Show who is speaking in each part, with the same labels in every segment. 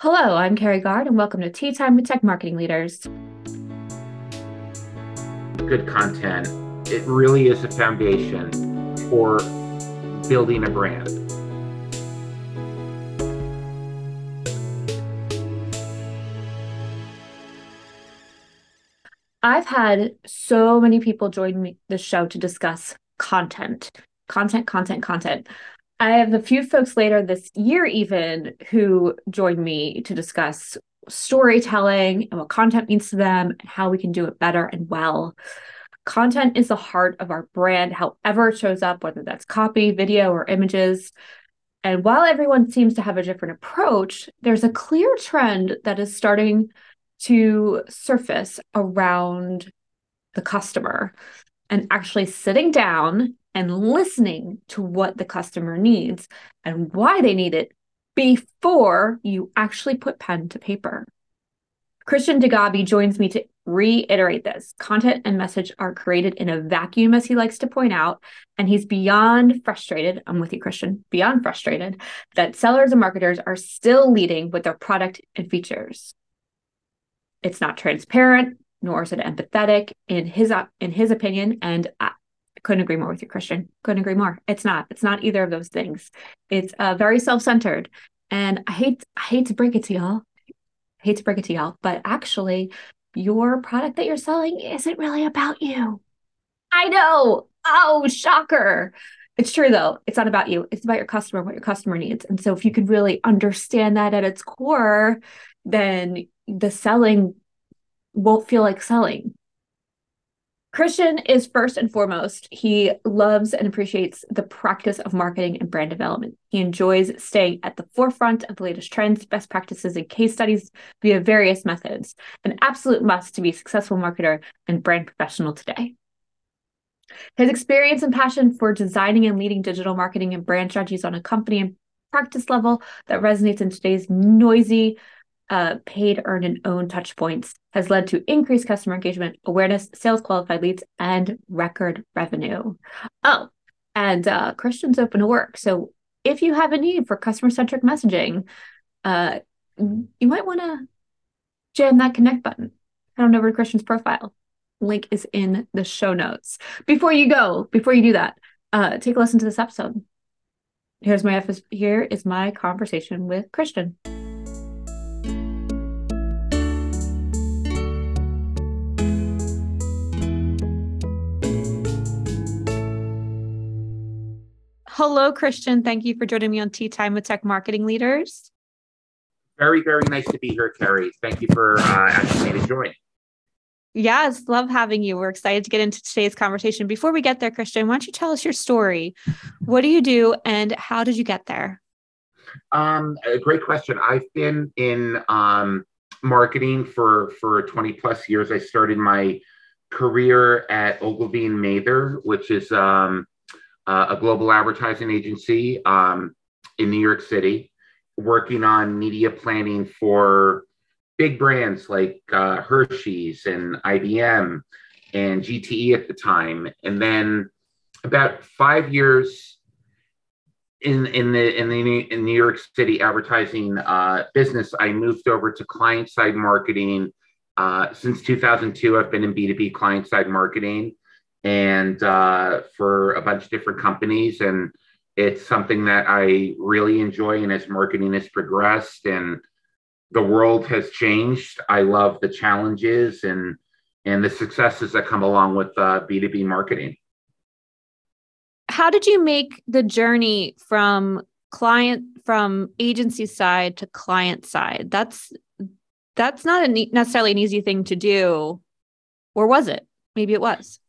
Speaker 1: Hello, I'm Carrie Gard, and welcome to Tea Time with Tech Marketing Leaders.
Speaker 2: Good content, it really is a foundation for building a brand.
Speaker 1: I've had so many people join me the show to discuss content, content, content, content. I have a few folks later this year, even who joined me to discuss storytelling and what content means to them and how we can do it better and well. Content is the heart of our brand, however it shows up, whether that's copy, video, or images. And while everyone seems to have a different approach, there's a clear trend that is starting to surface around the customer and actually sitting down and listening to what the customer needs and why they need it before you actually put pen to paper. Christian Degabi joins me to reiterate this. Content and message are created in a vacuum, as he likes to point out. And he's beyond frustrated. I'm with you, Christian, beyond frustrated that sellers and marketers are still leading with their product and features. It's not transparent, nor is it empathetic in his in his opinion. And couldn't agree more with you, Christian. Couldn't agree more. It's not. It's not either of those things. It's uh, very self-centered, and I hate. I hate to break it to y'all. I hate to break it to y'all, but actually, your product that you're selling isn't really about you. I know. Oh, shocker. It's true though. It's not about you. It's about your customer, what your customer needs. And so if you could really understand that at its core, then the selling won't feel like selling. Christian is first and foremost, he loves and appreciates the practice of marketing and brand development. He enjoys staying at the forefront of the latest trends, best practices, and case studies via various methods. An absolute must to be a successful marketer and brand professional today. His experience and passion for designing and leading digital marketing and brand strategies on a company and practice level that resonates in today's noisy, uh, paid, earned, and owned touch points has led to increased customer engagement, awareness, sales qualified leads, and record revenue. Oh, and uh, Christian's open to work. So if you have a need for customer centric messaging, uh, you might want to jam that connect button. Head on over to Christian's profile. Link is in the show notes. Before you go, before you do that, uh, take a listen to this episode. Here's my here is my conversation with Christian. Hello, Christian. Thank you for joining me on Tea Time with Tech Marketing Leaders.
Speaker 2: Very, very nice to be here, Carrie. Thank you for uh, asking me to join.
Speaker 1: Yes, love having you. We're excited to get into today's conversation. Before we get there, Christian, why don't you tell us your story? What do you do and how did you get there?
Speaker 2: Um, a great question. I've been in um, marketing for for 20 plus years. I started my career at Ogilvy and Mather, which is um, uh, a global advertising agency um, in New York City, working on media planning for big brands like uh, Hershey's and IBM and GTE at the time. And then about five years in in the in the in New York City advertising uh, business, I moved over to client side marketing. Uh, since 2002, I've been in B2B client side marketing and uh, for a bunch of different companies. And it's something that I really enjoy. And as marketing has progressed and the world has changed, I love the challenges and and the successes that come along with uh, B2B marketing.
Speaker 1: How did you make the journey from client from agency side to client side? That's that's not a, necessarily an easy thing to do, or was it? Maybe it was.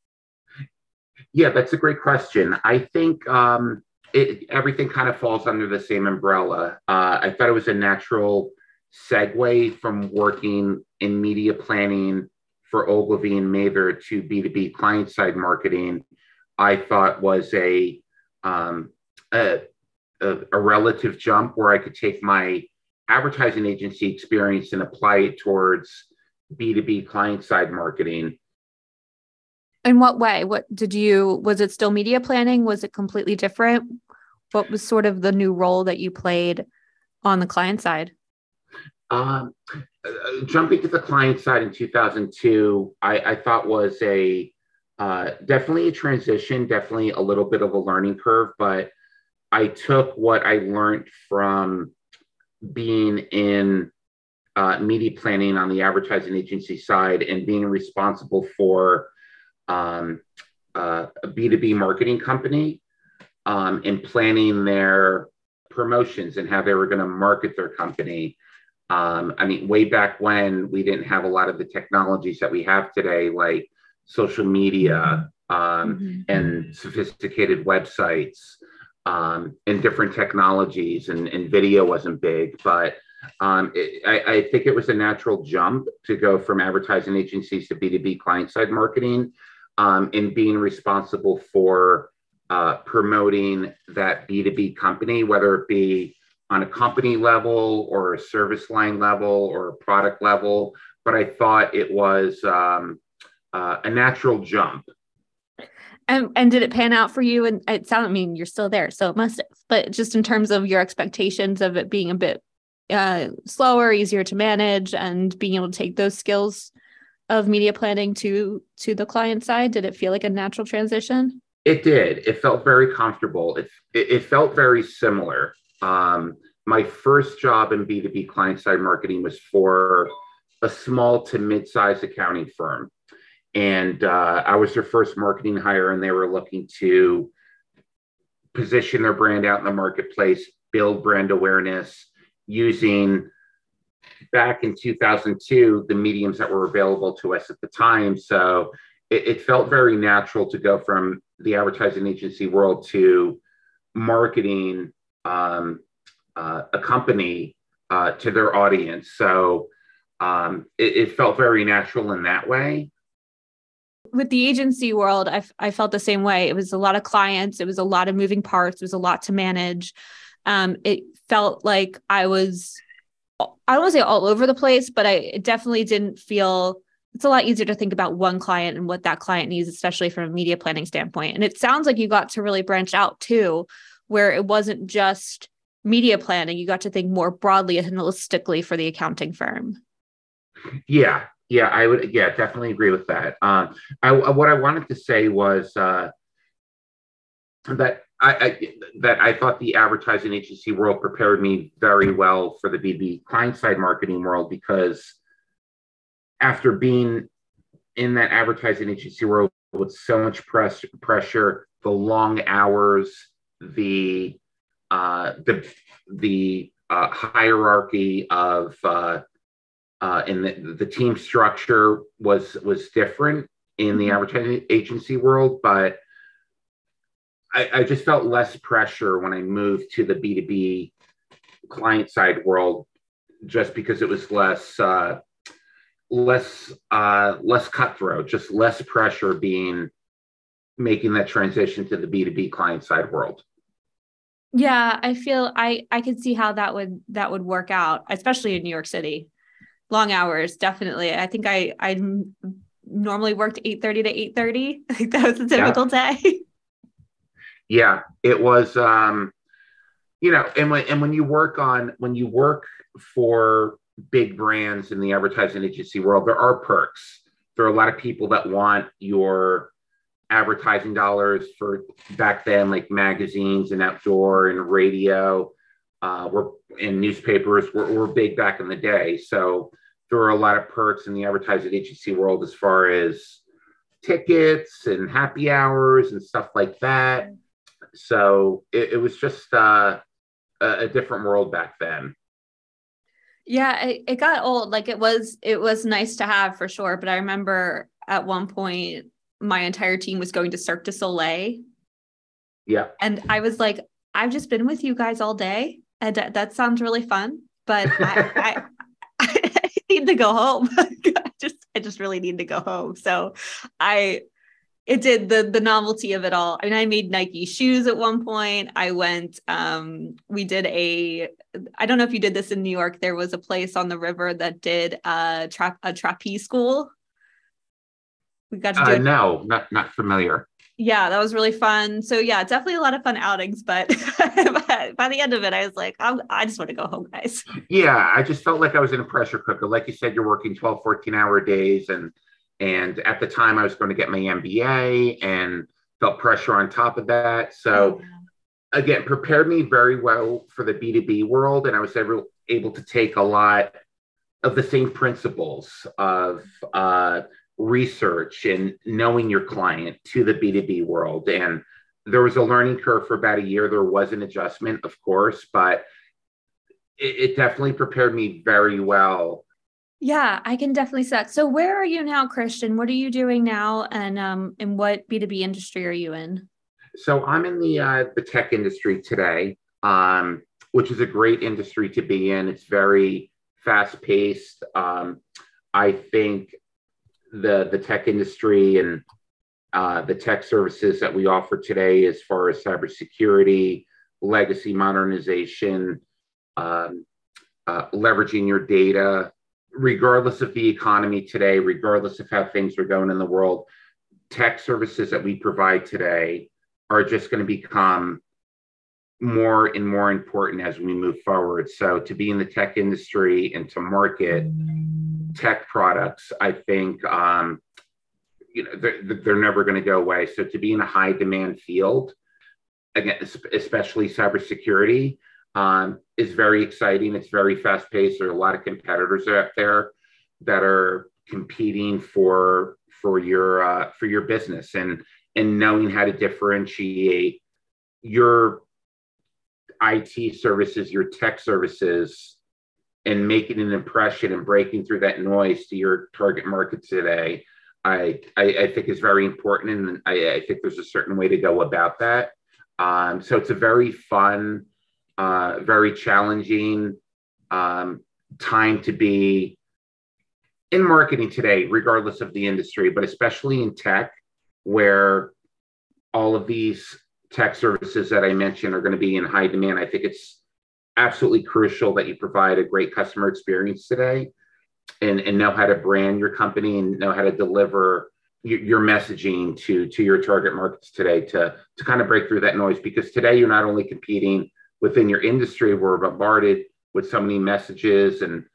Speaker 2: Yeah, that's a great question. I think um, it, everything kind of falls under the same umbrella. Uh, I thought it was a natural segue from working in media planning for Ogilvy and Mather to B2B client side marketing. I thought was a, um, a, a, a relative jump where I could take my advertising agency experience and apply it towards B2B client side marketing.
Speaker 1: In what way? What did you, was it still media planning? Was it completely different? What was sort of the new role that you played on the client side?
Speaker 2: Um, uh, jumping to the client side in 2002, I, I thought was a uh, definitely a transition, definitely a little bit of a learning curve, but I took what I learned from being in uh, media planning on the advertising agency side and being responsible for um, uh, a B2B marketing company um, and planning their promotions and how they were going to market their company. Um, I mean, way back when we didn't have a lot of the technologies that we have today, like social media um, mm-hmm. and sophisticated websites um, and different technologies, and, and video wasn't big, but um, it, I, I, think it was a natural jump to go from advertising agencies to B2B client side marketing um, being responsible for uh, promoting that B2B company, whether it be on a company level or a service line level or a product level. But I thought it was um, uh, a natural jump.
Speaker 1: And, and did it pan out for you? And it sounds, I mean, you're still there, so it must have. But just in terms of your expectations of it being a bit uh, slower, easier to manage, and being able to take those skills of media planning to to the client side, did it feel like a natural transition?
Speaker 2: It did. It felt very comfortable. It, it, it felt very similar. Um, my first job in B2B client side marketing was for a small to mid sized accounting firm. And uh, I was their first marketing hire, and they were looking to position their brand out in the marketplace, build brand awareness using back in 2002 the mediums that were available to us at the time. So it, it felt very natural to go from the advertising agency world to marketing um, uh, a company uh, to their audience. So um, it, it, felt very natural in that way.
Speaker 1: With the agency world, I, I felt the same way. It was a lot of clients, it was a lot of moving parts, it was a lot to manage. Um, it felt like I was, I don't want to say all over the place, but I definitely didn't feel it's a lot easier to think about one client and what that client needs, especially from a media planning standpoint. And it sounds like you got to really branch out too, where it wasn't just media planning, you got to think more broadly and holistically for the accounting firm.
Speaker 2: Yeah, yeah, I would, yeah, definitely agree with that. Um, I, what I wanted to say was uh, that I, I, that I thought the advertising agency world prepared me very well for the BB client side marketing world because after being in that advertising agency world with so much press pressure, the long hours, the uh, the the uh, hierarchy of uh, uh, and the, the team structure was was different in the mm-hmm. advertising agency world, but I, I just felt less pressure when I moved to the B two B client side world, just because it was less uh, less uh, less cutthroat, just less pressure being making that transition to the B2B client side world.
Speaker 1: Yeah, I feel I I could see how that would that would work out, especially in New York City. Long hours, definitely. I think I I normally worked 8:30 to 8:30. I think that was a typical yeah. day.
Speaker 2: yeah, it was um you know, and when and when you work on when you work for big brands in the advertising agency world, there are perks. There are a lot of people that want your advertising dollars for back then, like magazines and outdoor and radio, uh, were in newspapers were, were big back in the day. So there were a lot of perks in the advertising agency world as far as tickets and happy hours and stuff like that. So it, it was just uh, a, a different world back then.
Speaker 1: Yeah, it, it got old. Like it was, it was nice to have for sure. But I remember at one point my entire team was going to Cirque du Soleil.
Speaker 2: Yeah.
Speaker 1: And I was like, I've just been with you guys all day. And that sounds really fun. But I, I, I need to go home. I just I just really need to go home. So I it did the the novelty of it all. I mean, I made Nike shoes at one point. I went, um, we did a I don't know if you did this in New York. There was a place on the river that did a trap a trapeze school.
Speaker 2: We got to do uh, no, not not familiar.
Speaker 1: Yeah, that was really fun. So yeah, definitely a lot of fun outings, but by the end of it, I was like, I'm, i just want to go home, guys.
Speaker 2: Yeah, I just felt like I was in a pressure cooker. Like you said, you're working 12, 14 hour days. And, and at the time I was going to get my MBA and felt pressure on top of that. So yeah. again, prepared me very well for the B2B world. And I was able, able to take a lot of the same principles of, uh, research and knowing your client to the B2B world. And there was a learning curve for about a year. There was an adjustment, of course, but it, it definitely prepared me very well.
Speaker 1: Yeah, I can definitely see that. So where are you now, Christian? What are you doing now? And um in what B2B industry are you in?
Speaker 2: So I'm in the uh, the tech industry today, um, which is a great industry to be in. It's very fast paced. Um, I think the the tech industry and uh, the tech services that we offer today, as far as cybersecurity, legacy modernization, um, uh, leveraging your data, regardless of the economy today, regardless of how things are going in the world, tech services that we provide today are just going to become more and more important as we move forward. So to be in the tech industry and to market tech products, I think um, you know they're, they're never going to go away. So to be in a high demand field, again, especially cybersecurity, um, is very exciting. It's very fast paced. There are a lot of competitors out there that are competing for for your uh, for your business and and knowing how to differentiate your IT services, your tech services and making an impression and breaking through that noise to your target market today, I, I, I think is very important. And I, I, think there's a certain way to go about that. Um, so it's a very fun, uh, very challenging um, time to be in marketing today, regardless of the industry, but especially in tech, where all of these tech services that I mentioned are going to be in high demand. I think it's absolutely crucial that you provide a great customer experience today and, and know how to brand your company and know how to deliver your, your messaging to, to your target markets today to, to kind of break through that noise. Because today you're not only competing within your industry, we're bombarded with so many messages and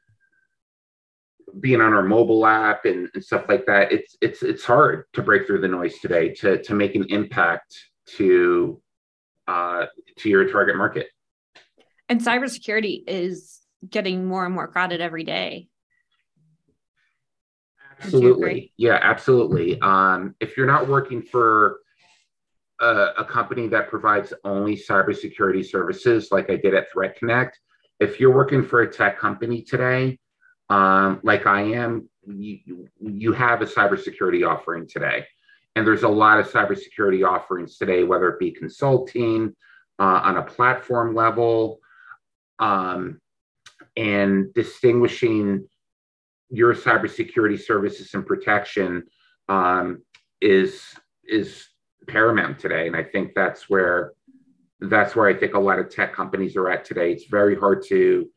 Speaker 2: being on our mobile app and, and stuff like that. It's it's it's hard to break through the noise today to to make an impact to uh, to your target market.
Speaker 1: And cybersecurity is getting more and more crowded every day.
Speaker 2: Absolutely. Yeah, absolutely. Um, if you're not working for a, a, company that provides only cybersecurity services, like I did at ThreatConnect, if you're working for a tech company today, um, like I am, you, you have a cybersecurity offering today. And there's a lot of cybersecurity offerings today, whether it be consulting uh, on a platform level, um, and distinguishing your cybersecurity services and protection um, is is paramount today. And I think that's where that's where I think a lot of tech companies are at today. It's very hard to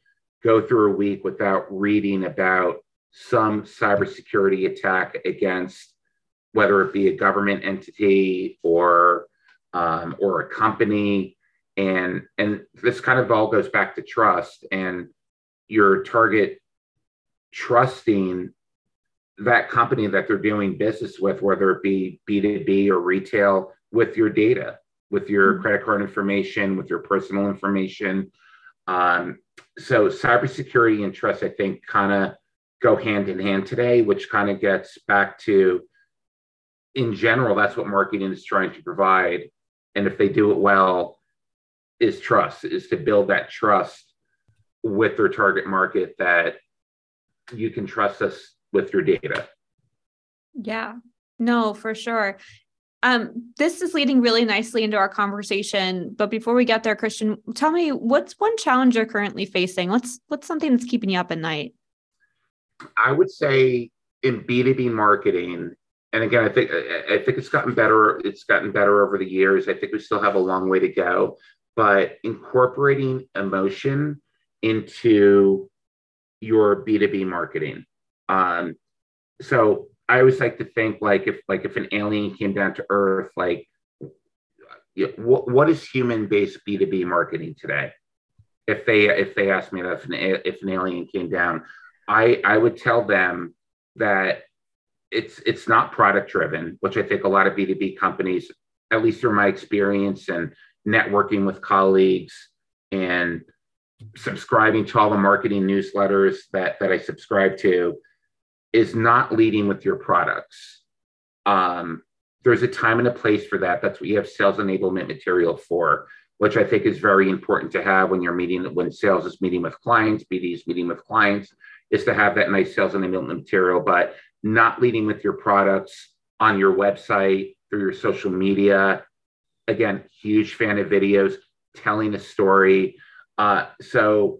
Speaker 2: go through a week without reading about some cybersecurity attack against whether it be a government entity or um, or a company and and this kind of all goes back to trust and your target trusting that company that they're doing business with whether it be b2b or retail with your data with your mm-hmm. credit card information with your personal information um, so cybersecurity and trust i think kind of go hand in hand today which kind of gets back to in general that's what marketing is trying to provide and if they do it well is trust is to build that trust with their target market that you can trust us with your data.
Speaker 1: Yeah. No for sure. Um, this is leading really nicely into our conversation but before we get there christian tell me what's one challenge you're currently facing? What's what's something that's keeping you up at night?
Speaker 2: I would say in b2b marketing and again i think i think it's gotten better it's gotten better over the years. I think we still have a long way to go but incorporating emotion into your B2B marketing. Um, so I always like to think like if like if an alien came down to Earth, like what, what is human based B2B marketing today? If they if they asked me that if an, if an alien came down, I I would tell them that it's it's not product driven, which I think a lot of B2B companies, at least through my experience and networking with colleagues and subscribing to all the marketing newsletters that that I subscribe to, is not leading with your products. Um, there's a time and a place for that. That's what you have sales enablement material for, which I think is very important to have when you're meeting, when sales is meeting with clients, BD is meeting with clients, is to have that nice sales enablement material, but not leading with your products on your website, through your social media. Again, huge fan of videos, telling a story. Uh, so,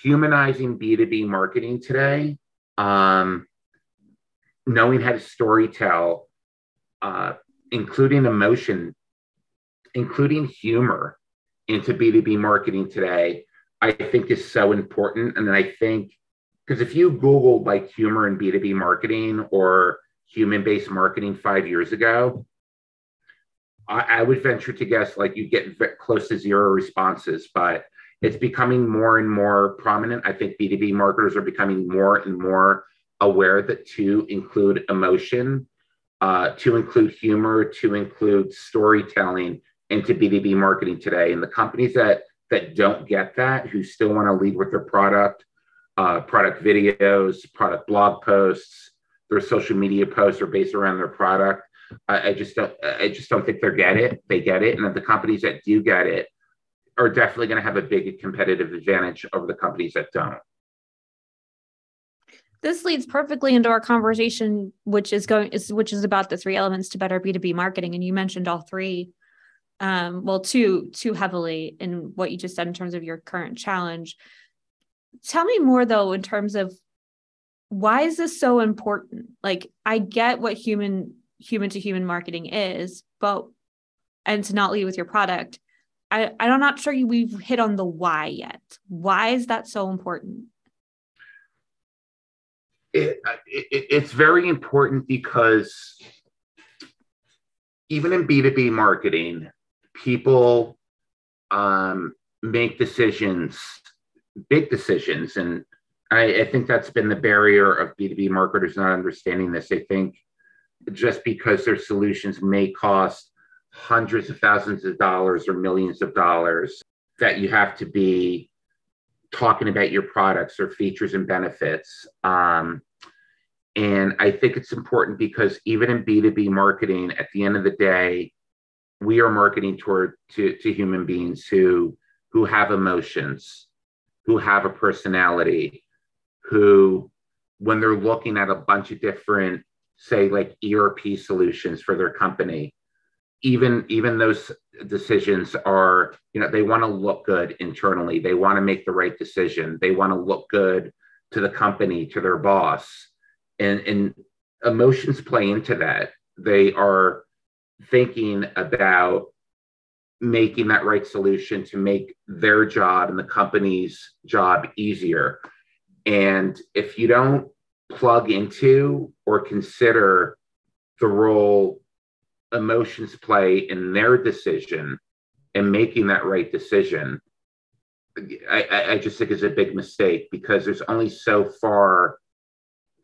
Speaker 2: humanizing B2B marketing today, um, knowing how to story tell, uh, including emotion, including humor into B2B marketing today, I think is so important. And then I think, because if you Google like humor and B2B marketing or human based marketing five years ago, I, I, would venture to guess like you get close to zero responses, but it's becoming more and more prominent. I think B2B marketers are becoming more and more aware that to include emotion, uh, to include humor, to include storytelling into B2B marketing today. And the companies that that don't get that, who still want to lead with their product, uh, product videos, product blog posts, their social media posts are based around their product. I, I just don't. I just don't think they get it. They get it, and the companies that do get it are definitely going to have a big competitive advantage over the companies that don't.
Speaker 1: This leads perfectly into our conversation which is going is which is about the three elements to better b2b marketing and you mentioned all three um well two too heavily in what you just said in terms of your current challenge. Tell me more though in terms of why is this so important? Like i get what human human to human marketing is but and to not lead with your product i i'm not sure we've hit on the why yet why is that so important
Speaker 2: it, it, it's very important because even in B2B marketing, people um, make decisions, big decisions. And I, I, think that's been the barrier of B2B marketers not understanding this. They think just because their solutions may cost hundreds of thousands of dollars or millions of dollars, that you have to be talking about your products or features and benefits. Um, and I think it's important because even in B2B marketing, at the end of the day, we are marketing toward to, to human beings who who have emotions, who have a personality, who when they're looking at a bunch of different, say like ERP solutions for their company, even even those decisions are you know they want to look good internally. They want to make the right decision. They want to look good to the company to their boss. And and emotions play into that. They are thinking about making that right solution to make their job and the company's job easier. And if you don't plug into or consider the role emotions play in their decision and making that right decision, I, I just think is a big mistake because there's only so far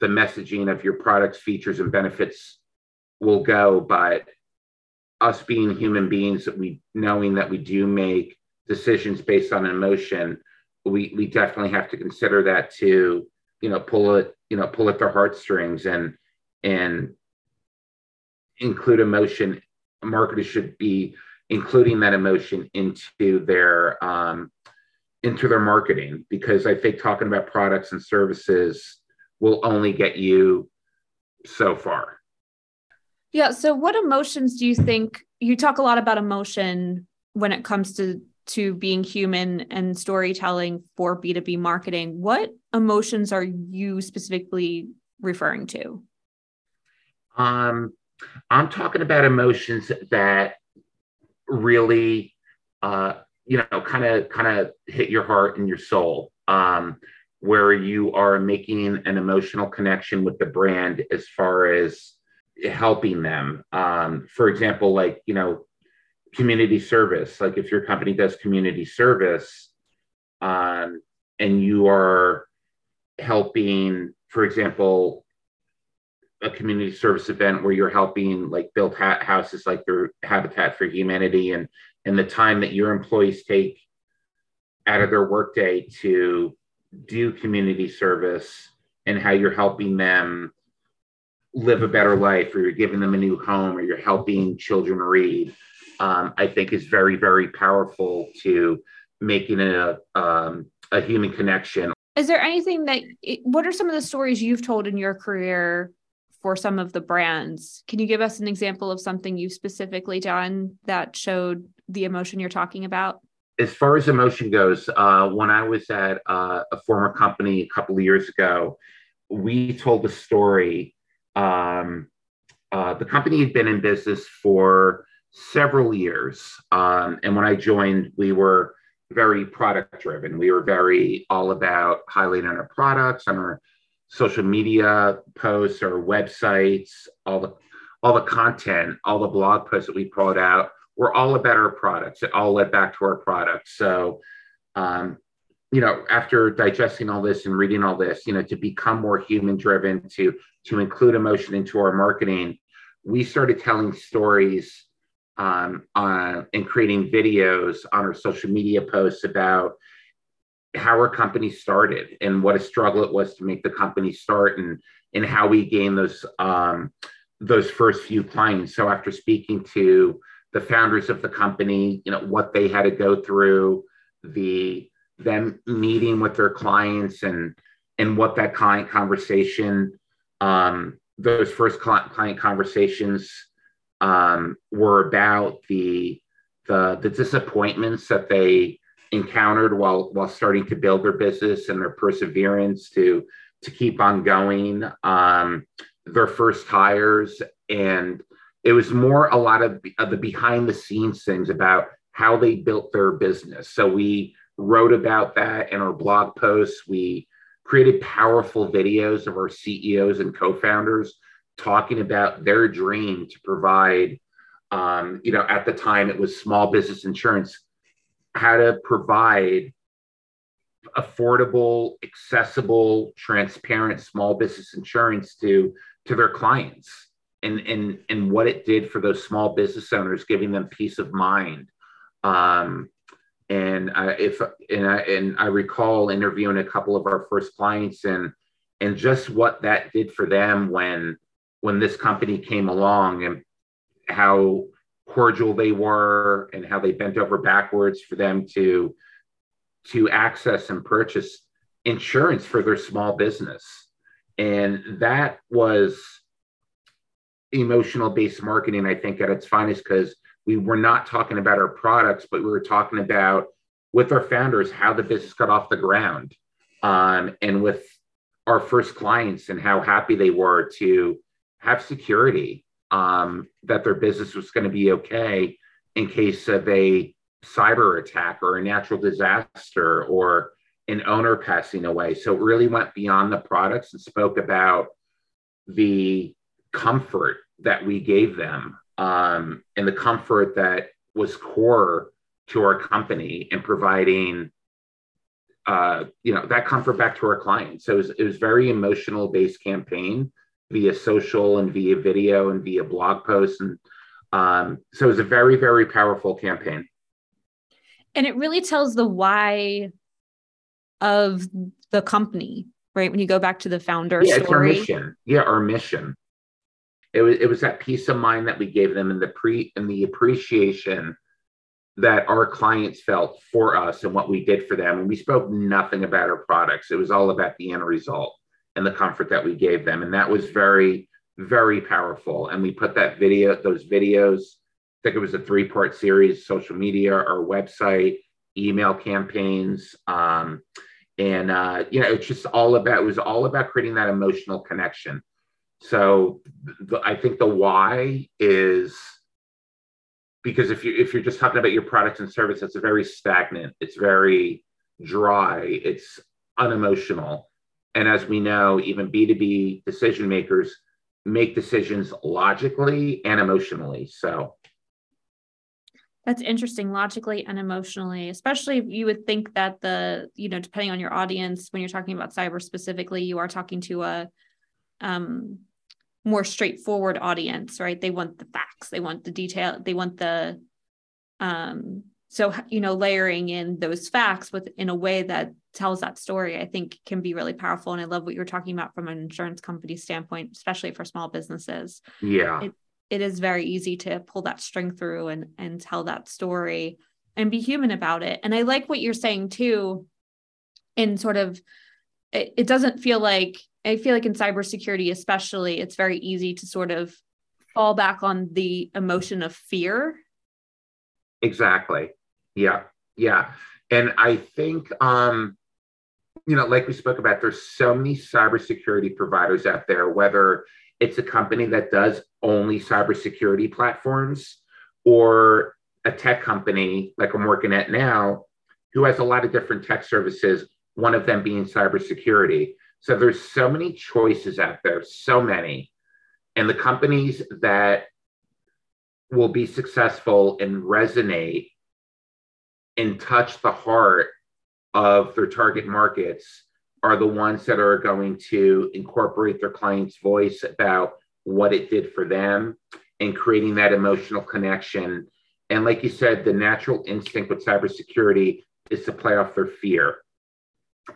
Speaker 2: the messaging of your products, features, and benefits will go. But us being human beings, that we knowing that we do make decisions based on emotion, we we definitely have to consider that to you know pull it you know pull at their heartstrings and and include emotion. Marketers should be including that emotion into their um, into their marketing because I think talking about products and services will only get you so far.
Speaker 1: Yeah. So, what emotions do you think you talk a lot about emotion when it comes to to being human and storytelling for B2B marketing? What emotions are you specifically referring to?
Speaker 2: Um, I'm talking about emotions that really, uh, you know, kind of kind of hit your heart and your soul, um, where you are making an emotional connection with the brand as far as helping them. Um, for example, like you know, community service. Like if your company does community service, um, and you are helping, for example, a community service event where you're helping like build ha- houses like your Habitat for Humanity, and and the time that your employees take out of their workday to do community service and how you're helping them live a better life or you're giving them a new home or you're helping children read um, i think is very very powerful to making a, um, a human connection.
Speaker 1: Is there anything that what are some of the stories you've told in your career for some of the brands can you give us an example of something you've specifically done that showed the emotion you're talking about
Speaker 2: as far as emotion goes, uh, when I was at uh, a former company a couple of years ago, we told a story. Um, uh, the company had been in business for several years. Um, and when I joined, we were very product driven. We were very all about highlighting our products and our social media posts, our websites, all the all the content, all the blog posts that we put out we're all about our products. It all led back to our products. So, um, you know, after digesting all this and reading all this, you know, to become more human driven, to to include emotion into our marketing, we started telling stories um, on and creating videos on our social media posts about how our company started and what a struggle it was to make the company start and and how we gained those um, those first few clients. So after speaking to the founders of the company, you know, what they had to go through, the them meeting with their clients and and what that client conversation, um, those first client, conversations um, were about, the the the disappointments that they encountered while while starting to build their business and their perseverance to to keep on going, um, their first hires and it was more a lot of, of the behind the scenes things about how they built their business. So we wrote about that in our blog posts. We created powerful videos of our CEOs and co-founders talking about their dream to provide, um, you know, at the time it was small business insurance, how to provide affordable, accessible, transparent small business insurance to to their clients and and and what it did for those small business owners, giving them peace of mind. Um, and I, if and I and I recall interviewing a couple of our first clients and and just what that did for them when when this company came along and how cordial they were and how they bent over backwards for them to to access and purchase insurance for their small business. And that was emotional based marketing, I think, at its finest, because we were not talking about our products, but we were talking about with our founders how the business got off the ground um, and with our first clients and how happy they were to have security um, that their business was going to be okay in case of a cyber attack or a natural disaster or an owner passing away. So it really went beyond the products and spoke about the comfort that we gave them um, and the comfort that was core to our company and providing uh, you know that comfort back to our clients so it was, it was very emotional based campaign via social and via video and via blog posts and um, so it was a very very powerful campaign
Speaker 1: and it really tells the why of the company right when you go back to the founder
Speaker 2: yeah,
Speaker 1: story.
Speaker 2: it's our mission yeah our mission it was it was that peace of mind that we gave them and the pre and the appreciation that our clients felt for us and what we did for them. And we spoke nothing about our products. It was all about the end result and the comfort that we gave them. And that was very, very powerful. And we put that video, those videos, I think it was a three part series, social media, our website, email campaigns. Um, and, uh, you know, it's just all about, it was all about creating that emotional connection so the, I think the why is because if you if you're just talking about your products and service, it's very stagnant. It's very dry. It's unemotional. And as we know, even B2B decision makers make decisions logically and emotionally. So
Speaker 1: That's interesting logically and emotionally, especially if you would think that the, you know, depending on your audience, when you're talking about cyber specifically, you are talking to a um, more straightforward audience, right? They want the facts, they want the detail, they want the, um, so, you know, layering in those facts with in a way that tells that story, I think can be really powerful. And I love what you're talking about from an insurance company standpoint, especially for small businesses.
Speaker 2: Yeah.
Speaker 1: It, it is very easy to pull that string through and and tell that story and be human about it. And I like what you're saying too, in sort of it, it doesn't feel like I feel like in cybersecurity, especially, it's very easy to sort of fall back on the emotion of fear.
Speaker 2: Exactly. Yeah. Yeah. And I think um you know, like we spoke about, there's so many cybersecurity providers out there, whether it's a company that does only cybersecurity platforms or a tech company like I'm working at now who has a lot of different tech services, one of them being cybersecurity. So there's so many choices out there, so many. And the companies that will be successful and resonate and touch the heart of their target markets are the ones that are going to incorporate their client's voice about what it did for them and creating that emotional connection. And like you said, the natural instinct with cybersecurity is to play off their fear.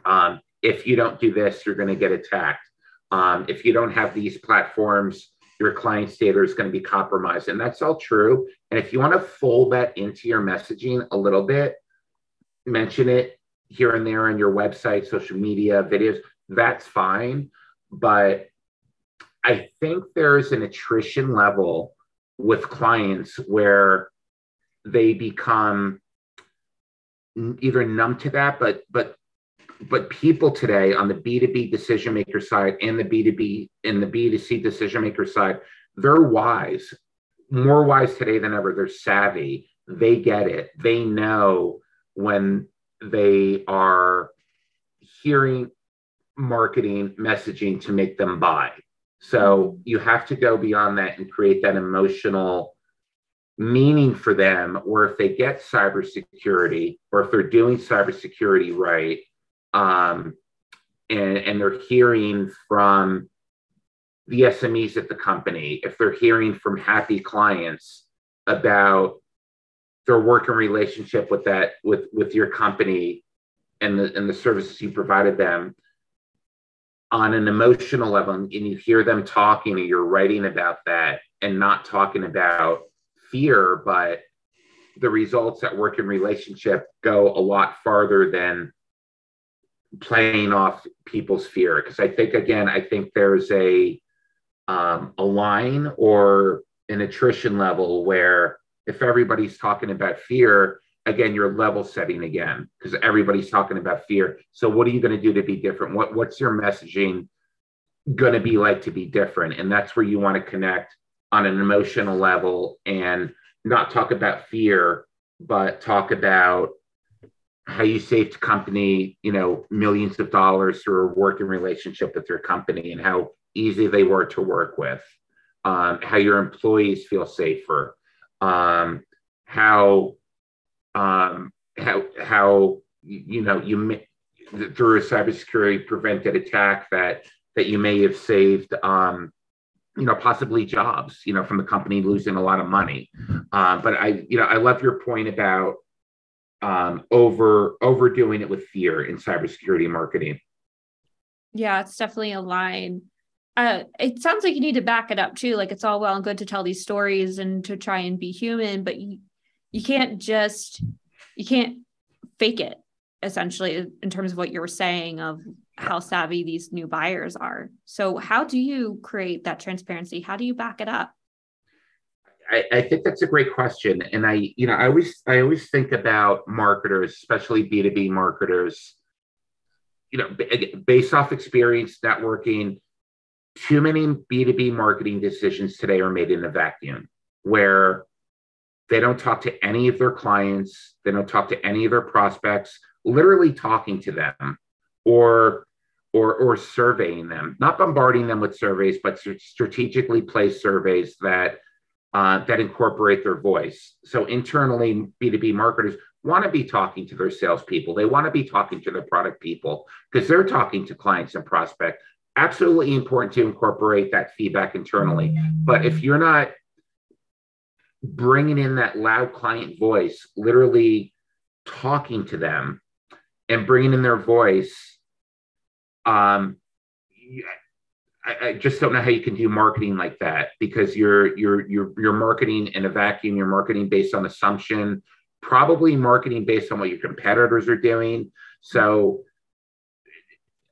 Speaker 2: Um, if you don't do this, you're going to get attacked. Um, if you don't have these platforms, your client's data is going to be compromised. And that's all true. And if you want to fold that into your messaging a little bit, mention it here and there on your website, social media, videos, that's fine. But I think there's an attrition level with clients where they become either numb to that, but but but people today on the B2B decision maker side and the B2B and the B2C decision maker side, they're wise, more wise today than ever. They're savvy. They get it. They know when they are hearing marketing messaging to make them buy. So you have to go beyond that and create that emotional meaning for them. Or if they get cybersecurity, or if they're doing cybersecurity right, um, and, and they're hearing from the SMEs at the company, if they're hearing from happy clients about their working relationship with that with with your company and the and the services you provided them on an emotional level and you hear them talking and you're writing about that and not talking about fear but the results at working relationship go a lot farther than playing off people's fear because i think again i think there's a um, a line or an attrition level where if everybody's talking about fear, again, you're level setting again because everybody's talking about fear. So what are you going to do to be different? What what's your messaging going to be like to be different? And that's where you want to connect on an emotional level and not talk about fear, but talk about how you saved company, you know, millions of dollars through a working relationship with your company and how easy they were to work with, um, how your employees feel safer, um, how um, how how you know you through a cybersecurity prevented attack that that you may have saved um, you know possibly jobs you know from the company losing a lot of money. Uh, but i you know i love your point about um, over overdoing it with fear in cybersecurity marketing
Speaker 1: yeah it's definitely a line uh, it sounds like you need to back it up too. Like it's all well and good to tell these stories and to try and be human, but you you can't just you can't fake it essentially in terms of what you were saying of how savvy these new buyers are. So how do you create that transparency? How do you back it up?
Speaker 2: I, I, think that's a great question. And I, you know, I always I always think about marketers, especially B2B marketers, you know, based off experience, networking, too many B2B marketing decisions today are made in a vacuum where they don't talk to any of their clients, they don't talk to any of their prospects, literally talking to them or or or surveying them, not bombarding them with surveys, but strategically placed surveys that uh, that incorporate their voice. So internally, B2B marketers want to be talking to their salespeople. They want to be talking to their product people because they're talking to clients and prospects. Absolutely important to incorporate that feedback internally. But if you're not bringing in that loud client voice, literally talking to them and bringing in their voice, um, I, just don't know how you can do marketing like that because you're you're you're you're marketing in a vacuum. You're marketing based on assumption, probably marketing based on what your competitors are doing. So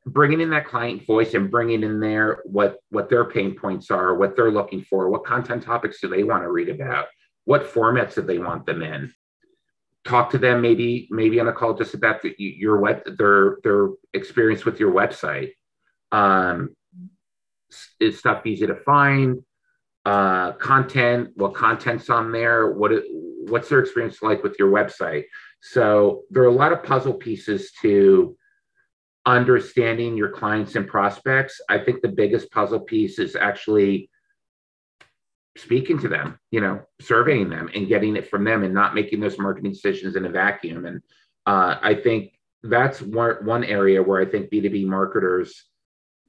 Speaker 2: bringing in that client voice and bringing in there what what their pain points are, what they're looking for, what content topics do they want to read about, what formats do they want them in. Talk to them maybe maybe on a call just about the, your web their their experience with your website. Um, is stuff easy to find? Uh, content, what content's on there? What what's their experience like with your website? So there are a lot of puzzle pieces to understanding your clients and prospects. I think the biggest puzzle piece is actually speaking to them, you know, surveying them and getting it from them and not making those marketing decisions in a vacuum. And uh, I think that's one, one area where I think B2B marketers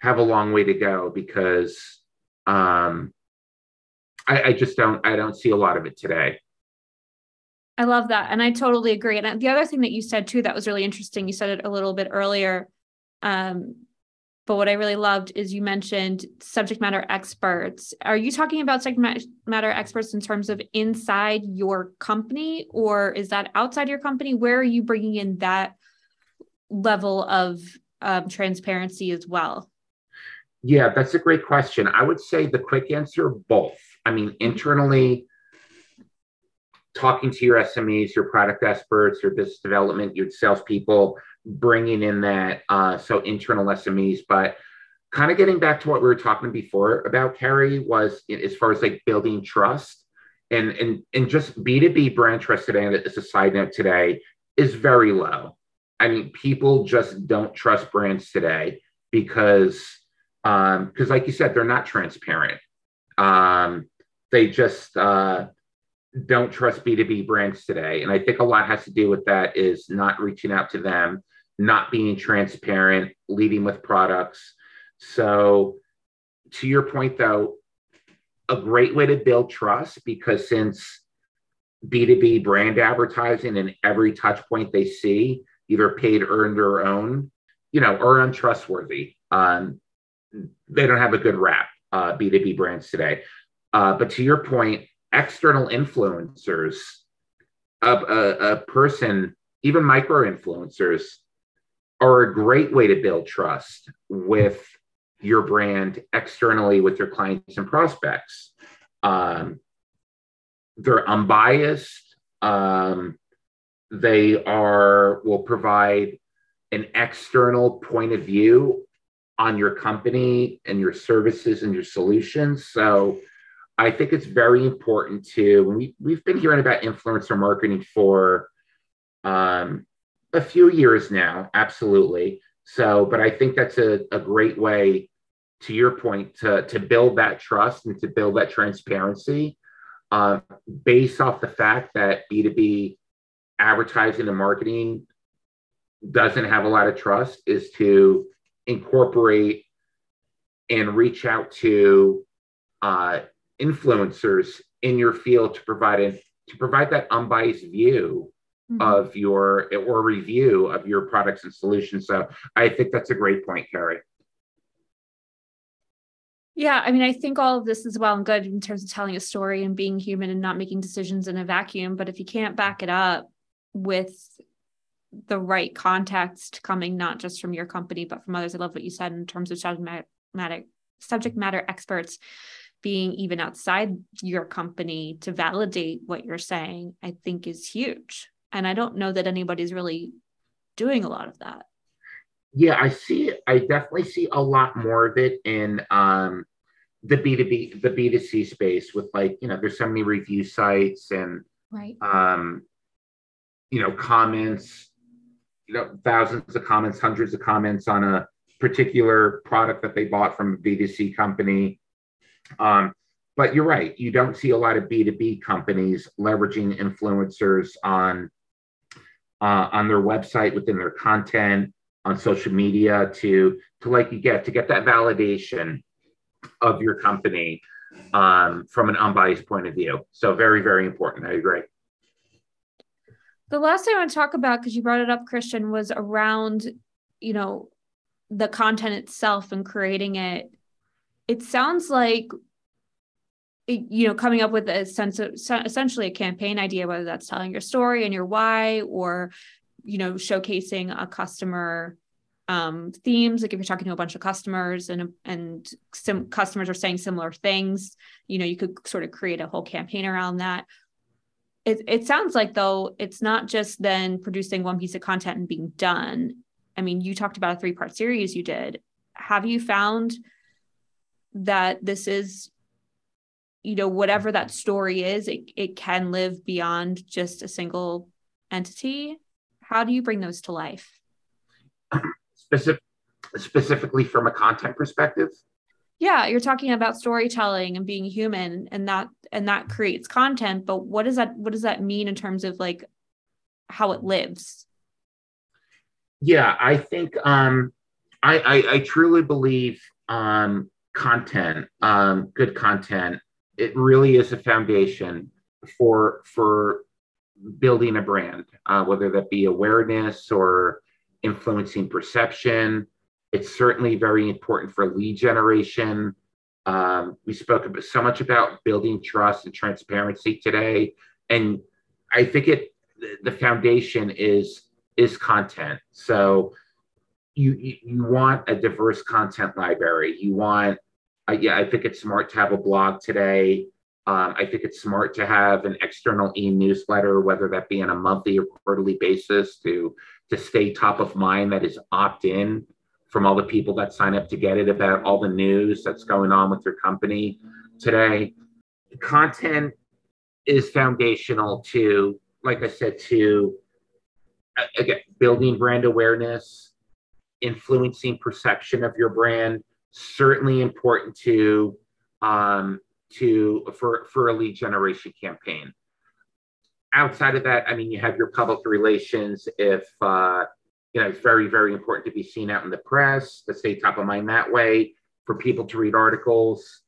Speaker 2: have a long way to go because um, I, I just don't I don't see a lot of it today.
Speaker 1: I love that. And I totally agree. And the other thing that you said too that was really interesting, you said it a little bit earlier. Um, but what I really loved is you mentioned subject matter experts. Are you talking about subject matter experts in terms of inside your company, or is that outside your company? Where are you bringing in that level of um, transparency as well?
Speaker 2: Yeah, that's a great question. I would say the quick answer both. I mean, internally, talking to your SMEs, your product experts, your business development, your salespeople, bringing in that uh, so internal SMEs, but kind of getting back to what we were talking before about Kerry was as far as like building trust and and and just B2B brand trust today, as a side note today, is very low. I mean, people just don't trust brands today because because um, like you said, they're not transparent. Um, they just uh, don't trust B2B brands today. And I think a lot has to do with that is not reaching out to them, not being transparent, leading with products. So to your point though, a great way to build trust because since B2B brand advertising and every touch point they see, either paid, earned, or owned, you know, are untrustworthy. Um, they don't have a good rap, uh, B2B brands today. Uh, but to your point, external influencers, a, a, a person, even micro influencers, are a great way to build trust with your brand externally with your clients and prospects. Um, they're unbiased. Um, they are will provide an external point of view on your company and your services and your solutions. So I think it's very important to, we, we've been hearing about influencer marketing for um, a few years now, absolutely. So, but I think that's a, a great way, to your point, to, to build that trust and to build that transparency uh, based off the fact that B2B advertising and marketing doesn't have a lot of trust is to incorporate and reach out to uh, influencers in your field to provide a, to provide that unbiased view mm-hmm. of your or review of your products and solutions. So I think that's a great point, Kerry.
Speaker 1: Yeah, I mean, I think all of this is well and good in terms of telling a story and being human and not making decisions in a vacuum. But if you can't back it up with the right context coming not just from your company but from others. I love what you said in terms of subject matter subject matter experts being even outside your company to validate what you're saying. I think is huge, and I don't know that anybody's really doing a lot of that.
Speaker 2: Yeah, I see. I definitely see a lot more of it in um, the B two B, the B two C space with like you know, there's so many review sites and
Speaker 1: right.
Speaker 2: um, you know, comments you know thousands of comments, hundreds of comments on a particular product that they bought from a B2C company. Um, but you're right. You don't see a lot of B2B companies leveraging influencers on uh, on their website within their content on social media to to like you get to get that validation of your company um, from an unbiased point of view. So very very important. I agree.
Speaker 1: The last thing I want to talk about because you brought it up, Christian, was around you know the content itself and creating it. It sounds like you know coming up with a sense of essentially a campaign idea whether that's telling your story and your why or you know showcasing a customer um, themes like if you're talking to a bunch of customers and and some customers are saying similar things you know you could sort of create a whole campaign around that it, it sounds like though it's not just then producing one piece of content and being done. I mean you talked about a three part series you did. Have you found that this is you know whatever that story is it, it can live beyond just a single entity? How do you bring those to life?
Speaker 2: Specific, specifically from a content perspective
Speaker 1: yeah you're talking about storytelling and being human and that and that creates content but what does that what does that mean in terms of like how it lives
Speaker 2: yeah i think um i i, I truly believe um content um good content it really is a foundation for for building a brand, uh, whether that be awareness or influencing perception. It's certainly very important for lead generation. Um, we spoke about, so much about building trust and transparency today, and I think it the foundation is is content. So you you, want a diverse content library. You want uh, yeah, I think it's smart to have a blog today. Um, I think it's smart to have an external e-newsletter, whether that be on a monthly or quarterly basis, to to stay top of mind. That is opt-in from all the people that sign up to get it about all the news that's going on with your company today. Content is foundational to, like I said, to again building brand awareness, influencing perception of your brand certainly important to um, to for for a lead generation campaign. Outside of that, I mean, you have your public relations. If uh, you know, it's very very important to be seen out in the press to stay top of mind that way for people to read articles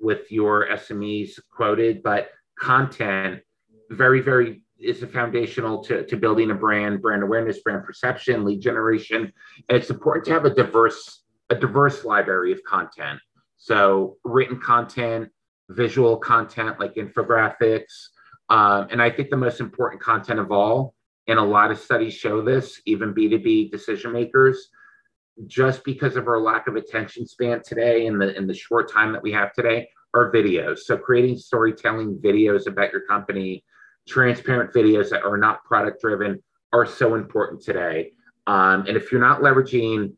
Speaker 2: with your SMEs quoted. But content, very very is a foundational to, to building a brand, brand awareness, brand perception, lead generation. And it's important to have a diverse a diverse library of content. So written content, visual content like infographics. Um, and I think the most important content of all, and a lot of studies show this, even B2B decision makers, just because of our lack of attention span today in the in the short time that we have today, are videos. So creating storytelling videos about your company, transparent videos that are not product driven are so important today. Um, and if you're not leveraging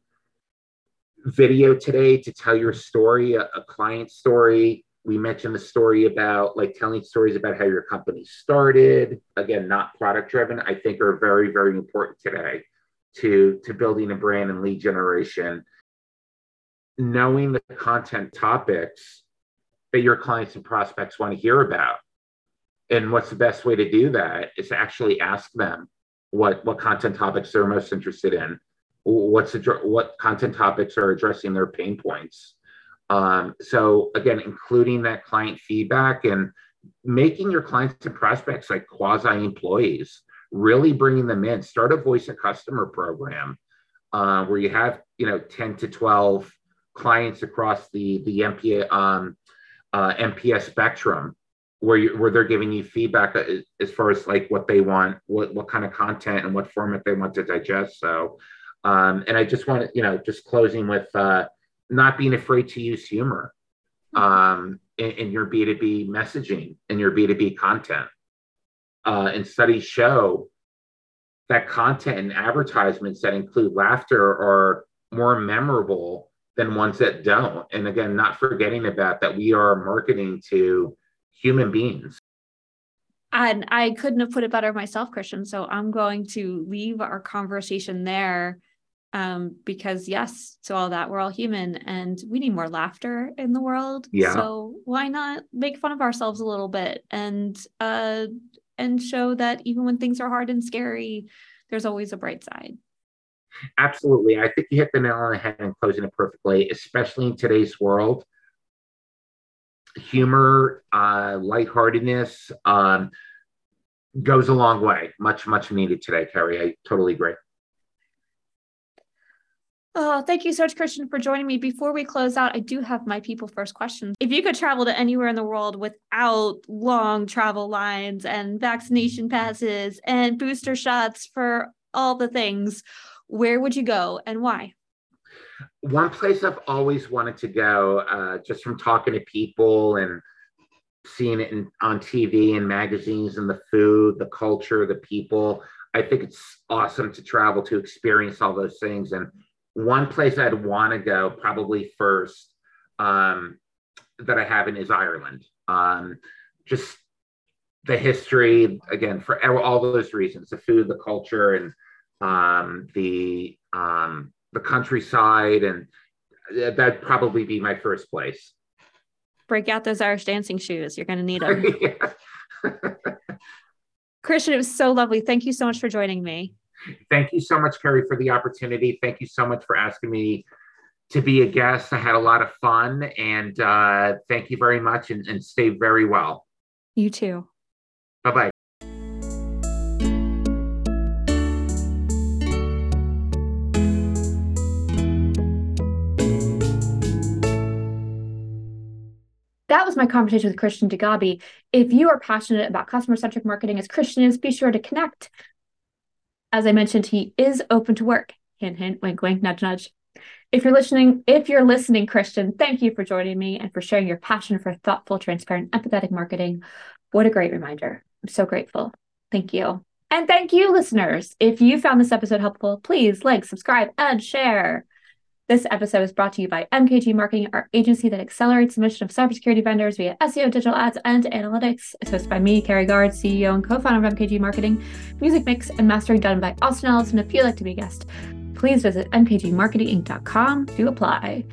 Speaker 2: video today to tell your story, a, a client story. We mentioned the story about like telling stories about how your company started. Again, not product driven, I think are very, very important today to, to building a brand and lead generation. Knowing the content topics that your clients and prospects want to hear about. And what's the best way to do that is to actually ask them what, what content topics they're most interested in what's the, what content topics are addressing their pain points. Um, so again, including that client feedback and making your clients and prospects like quasi employees, really bringing them in. Start a voice of customer program uh, where you have you know 10 to 12 clients across the the MP, um, uh, NPS spectrum where you, where they're giving you feedback uh, as far as like what they want, what what kind of content and what format they want to digest. So um, and I just want to, you know, just closing with uh, not being afraid to use humor um, in, in, your B2B messaging and your B2B content. Uh, and studies show that content and advertisements that include laughter are more memorable than ones that don't. And again, not forgetting about that we are marketing to human beings.
Speaker 1: And I couldn't have put it better myself, Christian. So I'm going to leave our conversation there um, because yes to all that we're all human and we need more laughter in the world.
Speaker 2: Yeah.
Speaker 1: So why not make fun of ourselves a little bit and uh and show that even when things are hard and scary there's always a bright side.
Speaker 2: Absolutely. I think you hit the nail on the head and closing it perfectly especially in today's world. Humor uh lightheartedness um goes a long way much much needed today Kerry. I totally agree
Speaker 1: Oh, thank you so much, Christian, for joining me. Before we close out, I do have my people first questions. If you could travel to anywhere in the world without long travel lines and vaccination passes and booster shots for all the things, where would you go and why?
Speaker 2: One place I've always wanted to go, uh, just from talking to people and seeing it in, on TV and magazines and the food, the culture, the people. I think it's awesome to travel to experience all those things. And one place I'd want to go probably first um, that I haven't is Ireland. Um, just the history, again, for all those reasons, the food, the culture, and um, the um, the countryside, and that'd probably be my first place.
Speaker 1: Break out those Irish dancing shoes. You're going to need them. Christian, it was so lovely. Thank you so much for joining me.
Speaker 2: Thank you so much, Kerry, for the opportunity. Thank you so much for asking me to be a guest. I had a lot of fun and uh, thank you very much and, and stay very well.
Speaker 1: You too.
Speaker 2: Bye bye.
Speaker 1: That was my conversation with Christian DeGabi. If you are passionate about customer centric marketing as Christian is, be sure to connect as I mentioned, he is open to work. Hint, hint, wink, wink, nudge, nudge. If you're listening, if you're listening, Christian, thank you for joining me and for sharing your passion for thoughtful, transparent, empathetic marketing. What a great reminder. I'm so grateful. Thank you. And thank you, listeners. If you found this episode helpful, please like, subscribe, and share. This episode is brought to you by MKG Marketing, our agency that accelerates the mission of cybersecurity vendors via SEO, digital ads, and analytics. It's hosted by me, Kerry Guard, CEO and co-founder of MKG Marketing. Music mix and mastering done by Austin Ellis. And if you'd like to be a guest, please visit mkgmarketinginc.com to apply.